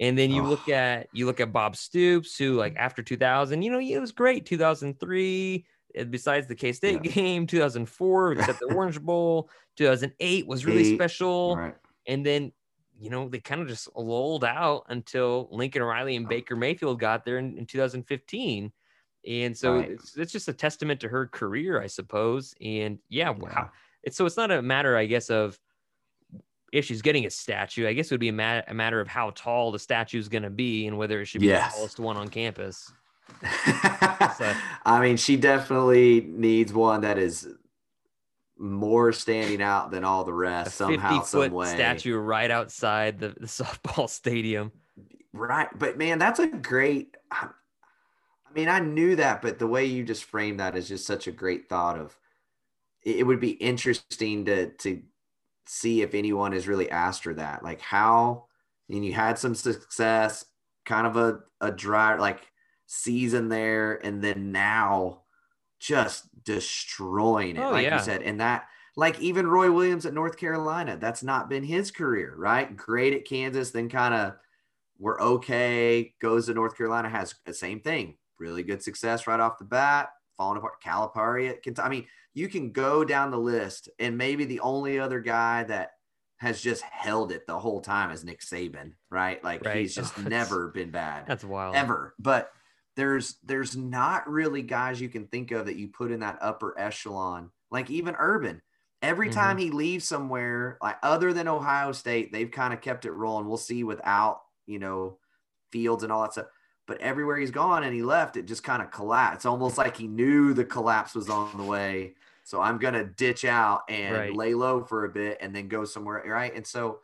And then you look at you look at Bob Stoops, who like after 2000, you know, it was great. 2003, uh, besides the K State Yeah. game, 2004, except the Orange Bowl, 2008 was really Eight, special. Right. And then, you know, they kind of just lulled out until Lincoln Riley and Baker Mayfield got there in, in 2015. And so Right. it's, it's just a testament to her career, I suppose. And yeah, Yeah. It's so it's not a matter, I guess, of if she's getting a statue. I guess it would be a, ma- a matter of how tall the statue is going to be and whether it should be Yes. the tallest one on campus. I mean, she definitely needs one that is more standing out than all the rest 50 somehow, some way. statue right outside the, the softball stadium. Right. But man, that's a great. I I mean, I knew that, but the way you just framed that is just such a great thought of it it would be interesting to to see if anyone has really asked her that. Like how and you had some success, kind of a, a dry like season there, and then now just destroying it, Oh, like yeah. you said. And that like even Roy Williams at North Carolina, that's not been his career, right? Great at Kansas, then kind of we're okay, goes to North Carolina, has the same thing, really good success right off the bat, falling apart. Calipari at Kentucky. I mean, you can go down the list, and maybe the only other guy that has just held it the whole time is Nick Saban, right? Like Right. he's just Oh, never been bad That's wild. ever. But there's there's not really guys you can think of that you put in that upper echelon, like even Urban. Every Mhm. time he leaves somewhere, like other than Ohio State, they've kind of kept it rolling. We'll see without you know Fields and all that stuff. But everywhere he's gone and he left, it just kind of collapsed. It's almost like he knew the collapse was on the way. So I'm gonna ditch out and Right. lay low for a bit and then go somewhere, right? And so,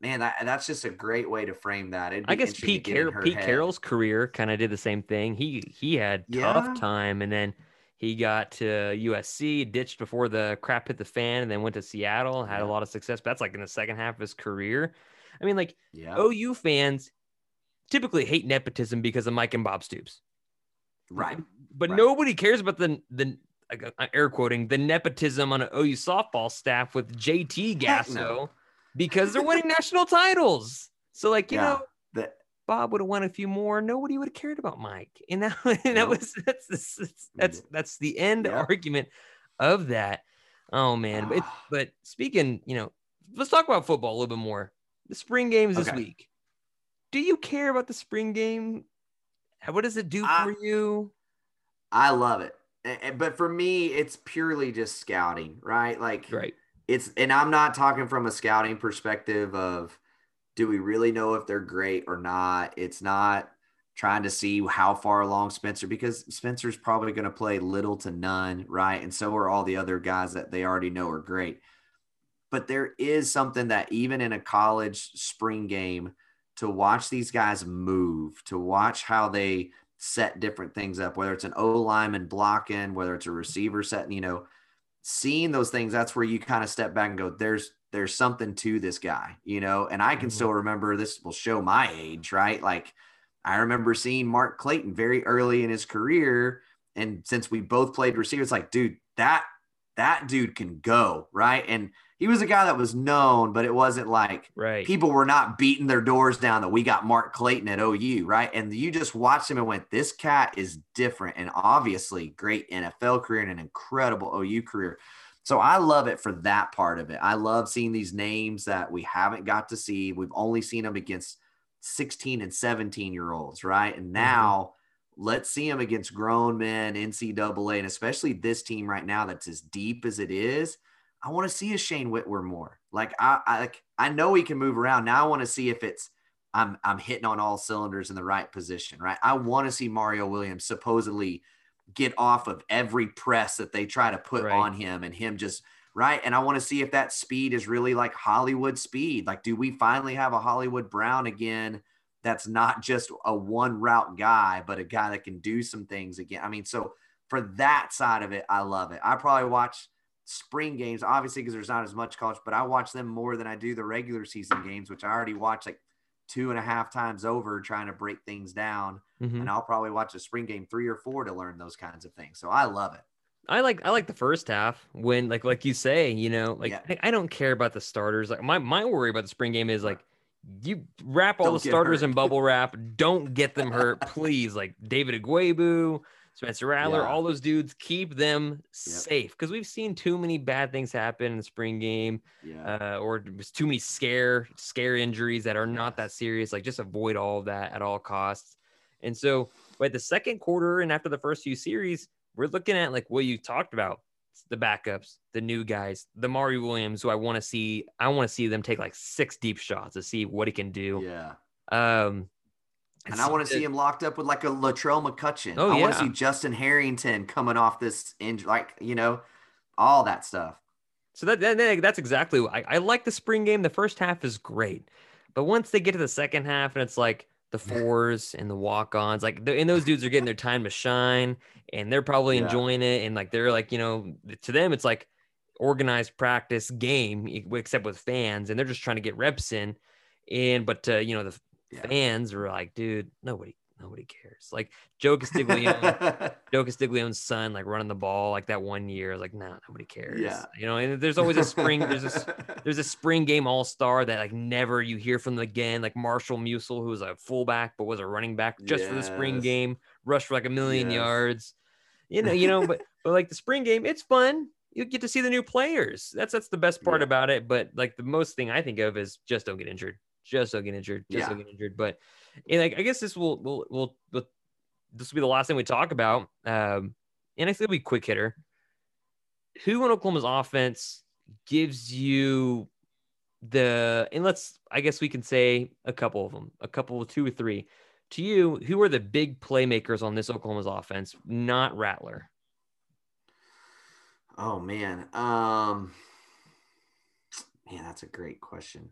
man, that, that's just a great way to frame that. I guess Pete, get in Carroll, her Pete head. Carroll's career kind of did the same thing. He he had Yeah. tough time, and then he got to USC, ditched before the crap hit the fan, and then went to Seattle, had a lot of success. But that's like in the second half of his career. I mean, like Yeah. OU fans typically hate nepotism because of Mike and Bob Stoops, Right. but Right. nobody cares about the the like, uh, air quoting the nepotism on an OU softball staff with JT Gasso no. because they're winning national titles. So like you Yeah. know. That Bob would have won a few more, nobody would have cared about Mike. And that, and that was that's that's that's that's the end Yeah. argument of that. Oh man. But, but speaking, you know, let's talk about football a little bit more. The spring games this week. Do you care about the spring game? What does it do I- for you? I love it. But for me, it's purely just scouting, right? Like Right. it's and I'm not talking from a scouting perspective of do we really know if they're great or not? It's not trying to see how far along Spencer because Spencer's probably going to play little to none, right? And so are all the other guys that they already know are great. But there is something that even in a college spring game to watch these guys move, to watch how they set different things up, whether it's an O lineman blocking, whether it's a receiver setting, you know, seeing those things, that's where you kind of step back and go, there's there's something to this guy, you know. And I can mm-hmm. still remember this will show my age, right? Like I remember seeing Mark Clayton very early in his career. And since we both played receivers, like, dude, that that dude can go, right? And he was a guy that was known, but it wasn't like right. people were not beating their doors down that we got Mark Clayton at OU, right? And you just watched him and went, this cat is different. And obviously, great NFL career and an incredible OU career. So I love it for that part of it. I love seeing these names that we haven't got to see. We've only seen them against 16 and 17 year olds, right? And mm-hmm. now mm-hmm. let's see them against grown men, NCAA, and especially this team right now that's as deep as it is I want to see a Shane Whitwer more. Like I, I like I know he can move around. Now I want to see if it's I'm I'm hitting on all cylinders in the right position, right? I want to see Mario Williams supposedly get off of every press that they try to put right. on him and him just right. And I want to see if that speed is really like Hollywood speed. Like, do we finally have a Hollywood Brown again? That's not just a one route guy, but a guy that can do some things again. I mean, so for that side of it, I love it. I probably watch spring games, obviously, because there's not as much college, but I watch them more than I do the regular season games, which I already watch like two and a half times over trying to break things down. Mm-hmm. And I'll probably watch a spring game three or four to learn those kinds of things. So I love it. I like I like the first half when like like you say, you know, like yeah. I, I, don't care about the starters. Like my my worry about the spring game is like you wrap all don't the starters in bubble wrap. Don't get them hurt, please. Like David Ugwoegbu, Spencer Rattler, yeah. all those dudes, keep them safe because we've seen too many bad things happen in the spring game, yeah. uh, or too many scare scare injuries that are not that serious. Like just avoid all of that at all costs. And so, by the second quarter and after the first few series, we're looking at like what you talked about the backups, the new guys, the Mario Williams, who I want to see. I want to see them take like six deep shots to see what he can do. Yeah. Um, and I want to see him locked up with like a Latrell McCutchin. Oh, I yeah. want to see Justin Harrington coming off this injury, like you know, all that stuff. So that, that that's exactly I, I like the spring game. The first half is great, but once they get to the second half and it's like the fours and the walk-ons, like the, and those dudes are getting their time to shine, and they're probably yeah. enjoying it, and like they're like you know to them it's like organized practice game except with fans, and they're just trying to get reps in, and but uh, you know the yeah. fans were like, dude, nobody, nobody cares. Like Joe Castiglione, Joe Castiglione's son, like running the ball like that one year. Like, nah, nobody cares. Yeah. You know, and there's always a spring, there's a there's a spring game all star that like never you hear from again. Like Marshall Musil, who was a fullback but was a running back just yes. for the spring game, rushed for like a million yes. yards. You know, you know, but but like the spring game, it's fun you get to see the new players. That's that's the best part yeah. about it. But like the most thing I think of is just don't get injured just so get injured, just yeah. so get injured. But and like I guess this will will will, will this will be the last thing we talk about. Um, and I think it'll be quick hitter. Who in Oklahoma's offense gives you the and let's I guess we can say a couple of them, a couple of two or three. To you, who are the big playmakers on this Oklahoma's offense, not Rattler? Oh man. Um man, that's a great question.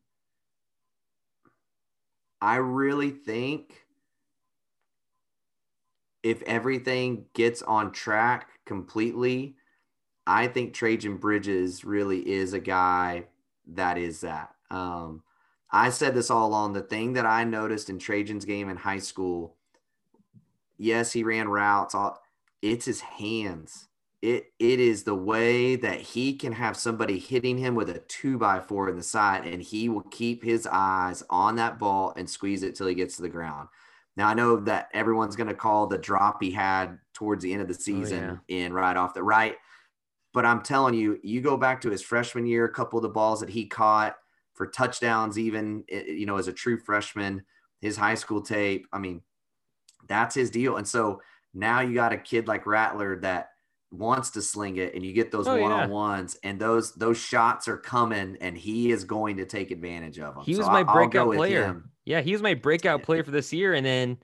I really think if everything gets on track completely, I think Trejan Bridges really is a guy that is that. Um, I said this all along. The thing that I noticed in Trejan's game in high school, yes, he ran routes. All, it's his hands it it is the way that he can have somebody hitting him with a two by four in the side and he will keep his eyes on that ball and squeeze it till he gets to the ground. Now I know that everyone's going to call the drop he had towards the end of the oh, season oh, yeah. in right off the right, but I'm telling you, you go back to his freshman year, a couple of the balls that he caught for touchdowns, even eh, eh, you know as a true freshman, his high school tape. I mean, that's his deal, and so now you got a kid like Rattler that wants to sling it and you get those oh, one-on-ones yeah. and those those shots are coming and he is going to take advantage of them. He was so my I'll, breakout player. Yeah, he was my breakout player for this year and then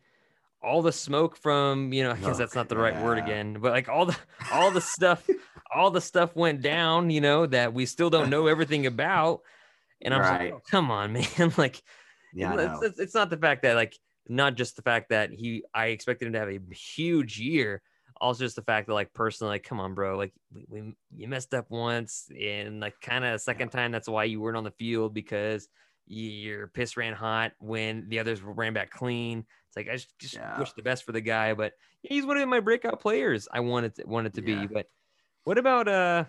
all the smoke from, you know, I guess that's not the right yeah. word again, but like all the all the stuff all the stuff went down, you know, that we still don't know everything about. And I'm right. like, oh, come on, man. like Yeah, it's, it's, it's not the fact that like not just the fact that he I expected him to have a huge year, also just the fact that like personally, like, come on, bro, like we, we you messed up once and like kind of second time that's why you weren't on the field because your piss ran hot when the others ran back clean. It's like I just, just Yeah. wish the best for the guy, but he's one of my breakout players. I wanted to wanted to Yeah. be, but what about uh?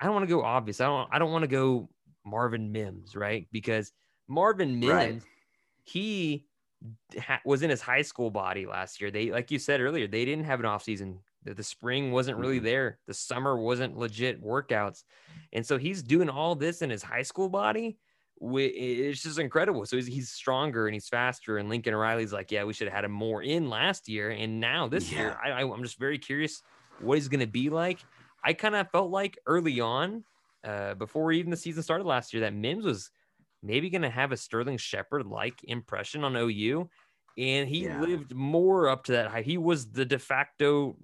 I don't want to go obvious. I don't. I don't want to go Marvin Mims, right? Because Marvin Mims, Right. he was in his high school body last year. They, like you said earlier, they didn't have an offseason. The, the spring wasn't really Mhm. there. The summer wasn't legit workouts, and so he's doing all this in his high school body. It's just incredible. So he's, he's stronger and he's faster. And Lincoln Riley's like, yeah, we should have had him more in last year, and now this year, I, I, I'm just very curious what he's going to be like. I kind of felt like early on, uh, before even the season started last year, that Mims was maybe going to have a Sterling Shepard like impression on OU. And he Yeah. lived more up to that. He was the de facto,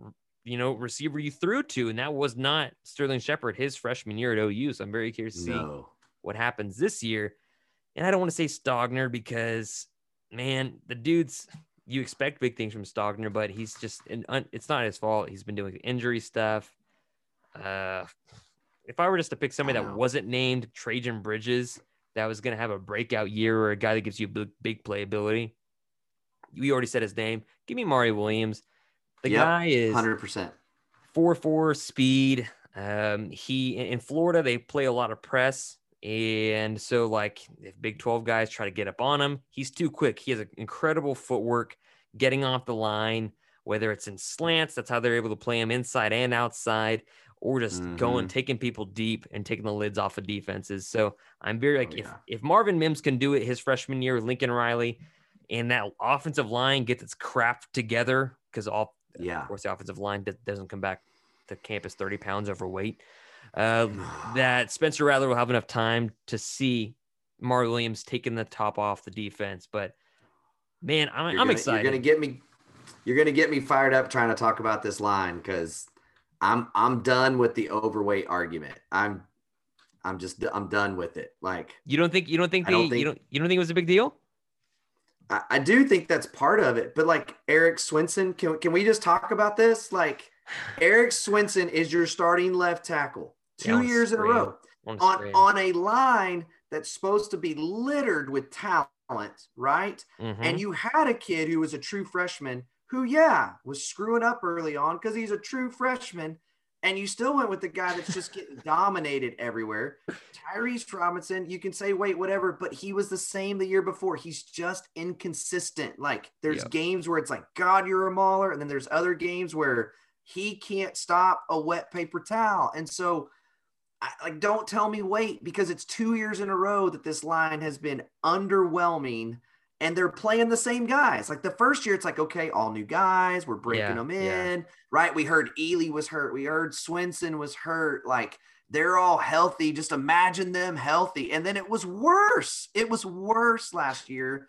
you know, receiver you threw to. And that was not Sterling Shepard his freshman year at OU. So I'm very curious to see what happens this year. And I don't want to say Stogner because, man, the dude's you expect big things from Stogner, but he's just an un, it's not his fault. He's been doing injury stuff. Uh, if I were just to pick somebody that wasn't named Trejan Bridges, that was going to have a breakout year or a guy that gives you big, big playability, you already said his name. Give me Mario Williams. The Yep, guy is Hundred percent. four four speed. Um, he in in Florida they play a lot of press, and so like if Big Twelve guys try to get up on him, he's too quick. He has an incredible footwork, getting off the line. Whether it's in slants, that's how they're able to play him inside and outside, or just going Mhm. taking people deep and taking the lids off of defenses. So I'm very like Oh, if yeah. if Marvin Mims can do it his freshman year, Lincoln Riley, and that offensive line gets its crap together because all Yeah. of course, the offensive line do- doesn't come back to campus 30 pounds overweight. Uh, that Spencer Rattler will have enough time to see Mar Williams taking the top off the defense. But man, I'm, You're I'm gonna- excited. You're gonna get me. You're gonna get me fired up trying to talk about this line because I'm I'm done with the overweight argument. I'm I'm just I'm done with it. Like you don't think you don't think they don't you don't you don't think it was a big deal? I, I do think that's part of it, but like Erik Swenson, can can we just talk about this? Like Erik Swenson is your starting left tackle two on years in a row On on on a line that's supposed to be littered with talent, right? Mhm. and you had a kid who was a true freshman who, yeah, was screwing up early on because he's a true freshman. And you still went with the guy that's just getting dominated everywhere. Tyrese Robinson, you can say, wait, whatever, but he was the same the year before. He's just inconsistent. Like there's Yeah. games where it's like, God, you're a mauler. And then there's other games where he can't stop a wet paper towel. And so, I, like, don't tell me wait because it's two years in a row that this line has been underwhelming and they're playing the same guys. Like the first year, it's like, okay, all new guys, we're breaking Yeah, them yeah. in, right? We heard Ely was hurt, we heard Swenson was hurt. Like they're all healthy. Just imagine them healthy. And then it was worse. It was worse last year.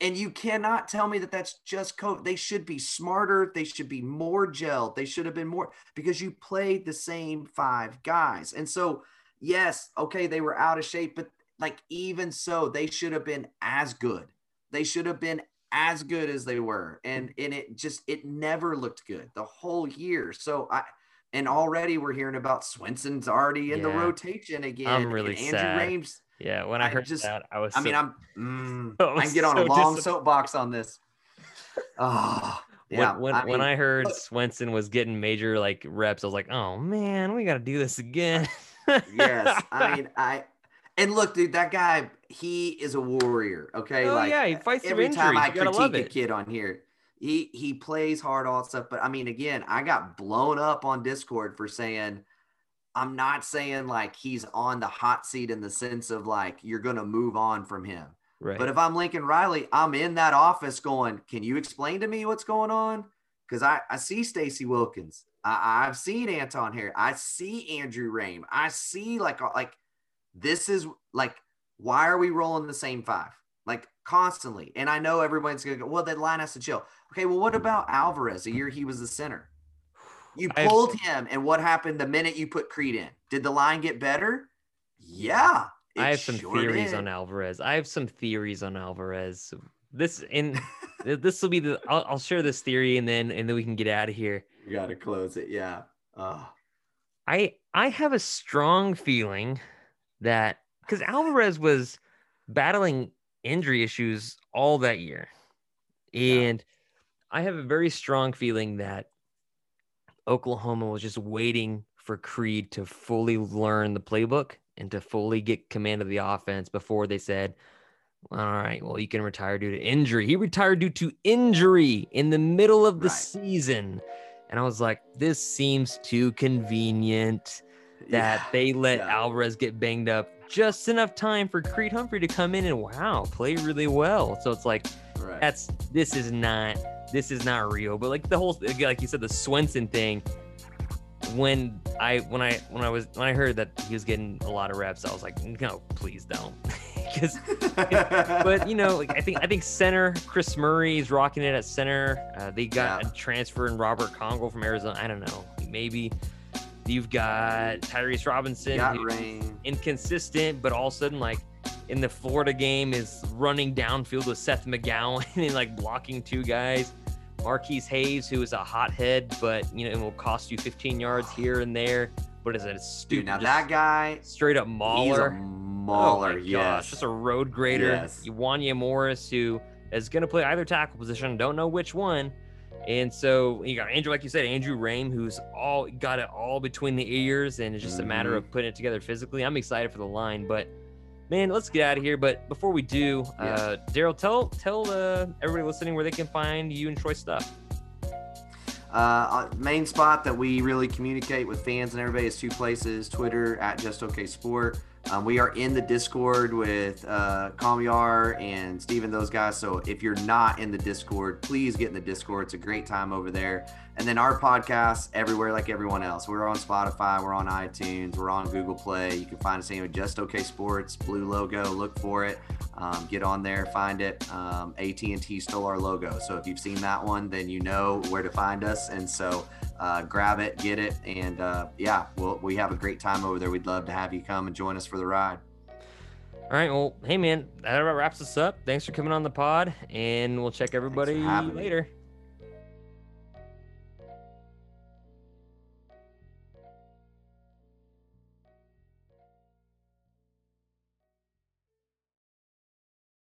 And you cannot tell me that that's just COVID. They should be smarter. They should be more gelled. They should have been more because you played the same five guys. And so, yes, okay, they were out of shape, but like even so, they should have been as good. They should have been as good as they were. And and it just it never looked good the whole year. So I and already we're hearing about Swenson's already in the rotation again. I'm really and Andrew sad. Rames. yeah, when I I heard just- that, I was. I mean, I'm mm, I I can get on so a long soapbox on this. Oh, yeah. when when, when mean, I heard look- Swenson was getting major like reps, I was like, oh man, we got to do this again. yes, I mean, I and look, dude, that guy, he is a warrior. Okay, Oh, like yeah, he fights every time. I You gotta love critique a kid on here, he he plays hard, all stuff. But I mean, again, I got blown up on Discord for saying. I'm not saying like he's on the hot seat in the sense of like you're going to move on from him. right. But if I'm Lincoln Riley, I'm in that office going, can you explain to me what's going on? Because I, I see Stacey Wilkins. I, I've seen Anton here. I see Andrew Raym. I see like like this is like why are we rolling the same five like constantly? And I know everyone's gonna go, well, that line has to chill. Okay, well, what about Alvarez? The year he was the center, you pulled him, and what happened the minute you put Creed in? Did the line get better? Yeah, I have some sure theories did. on Alvarez. I have some theories on Alvarez. This in this will be the. I'll, I'll share this theory and then and then we can get out of here. You got to close it. Yeah. I I have a strong feeling that because Alvarez was battling injury issues all that year, and I have a very strong feeling that Oklahoma was just waiting for Creed to fully learn the playbook and to fully get command of the offense before they said, "All right, well, you can retire due to injury." He retired due to injury in the middle of the Right. season. And I was like, this seems too convenient that yeah. they let yeah. Alvarez get banged up just enough time for Creed Humphrey to come in and wow, play really well. So it's like Right. that's this is not this is not real. But like the whole like you said, the Swenson thing. When I when I when I was when I heard that he was getting a lot of reps, I was like, no, please don't, because but you know, like I think I think center Chris Murray is rocking it at center. Uh, they got Yeah. a transfer in Robert Congel from Arizona. I don't know. Maybe you've got Tyrese Robinson, got rain. inconsistent, but all of a sudden, like in the Florida game, is running downfield with Seth McGowan and like blocking two guys. Marquis Hayes, who is a hothead, but you know, it will cost you 15 yards here and there, but is it a stupid, Dude, now that guy, straight up mauler. mauler. Oh yes. gosh, just a road grader. Yes. Wanya Morris, who is going to play either tackle position, don't know which one. And so you got Andrew, like you said, Andrew Raym, who's all got it all between the ears, and it's just a matter of putting it together physically. I'm excited for the line, but man, let's get out of here. But before we do, Yeah. uh, Daryl, tell tell uh, everybody listening where they can find you and Troy stuff. Uh, main spot that we really communicate with fans and everybody is two places: Twitter at Just Okay Sport. Um, we are in the Discord with uh, Kamyar and Steven, those guys. So if you're not in the Discord, please get in the Discord. It's a great time over there. And then our podcast everywhere, like everyone else. We're on Spotify, we're on iTunes, we're on Google Play. You can find us anywhere. Just Okay Sports, blue logo. Look for it. Um, get on there, find it. Um, AT&T stole our logo, so if you've seen that one, then you know where to find us. And so uh, grab it, get it, and uh, yeah, we'll, we have a great time over there. We'd love to have you come and join us for the ride. All right, well, hey man, that about wraps us up. Thanks for coming on the pod, and we'll check everybody later.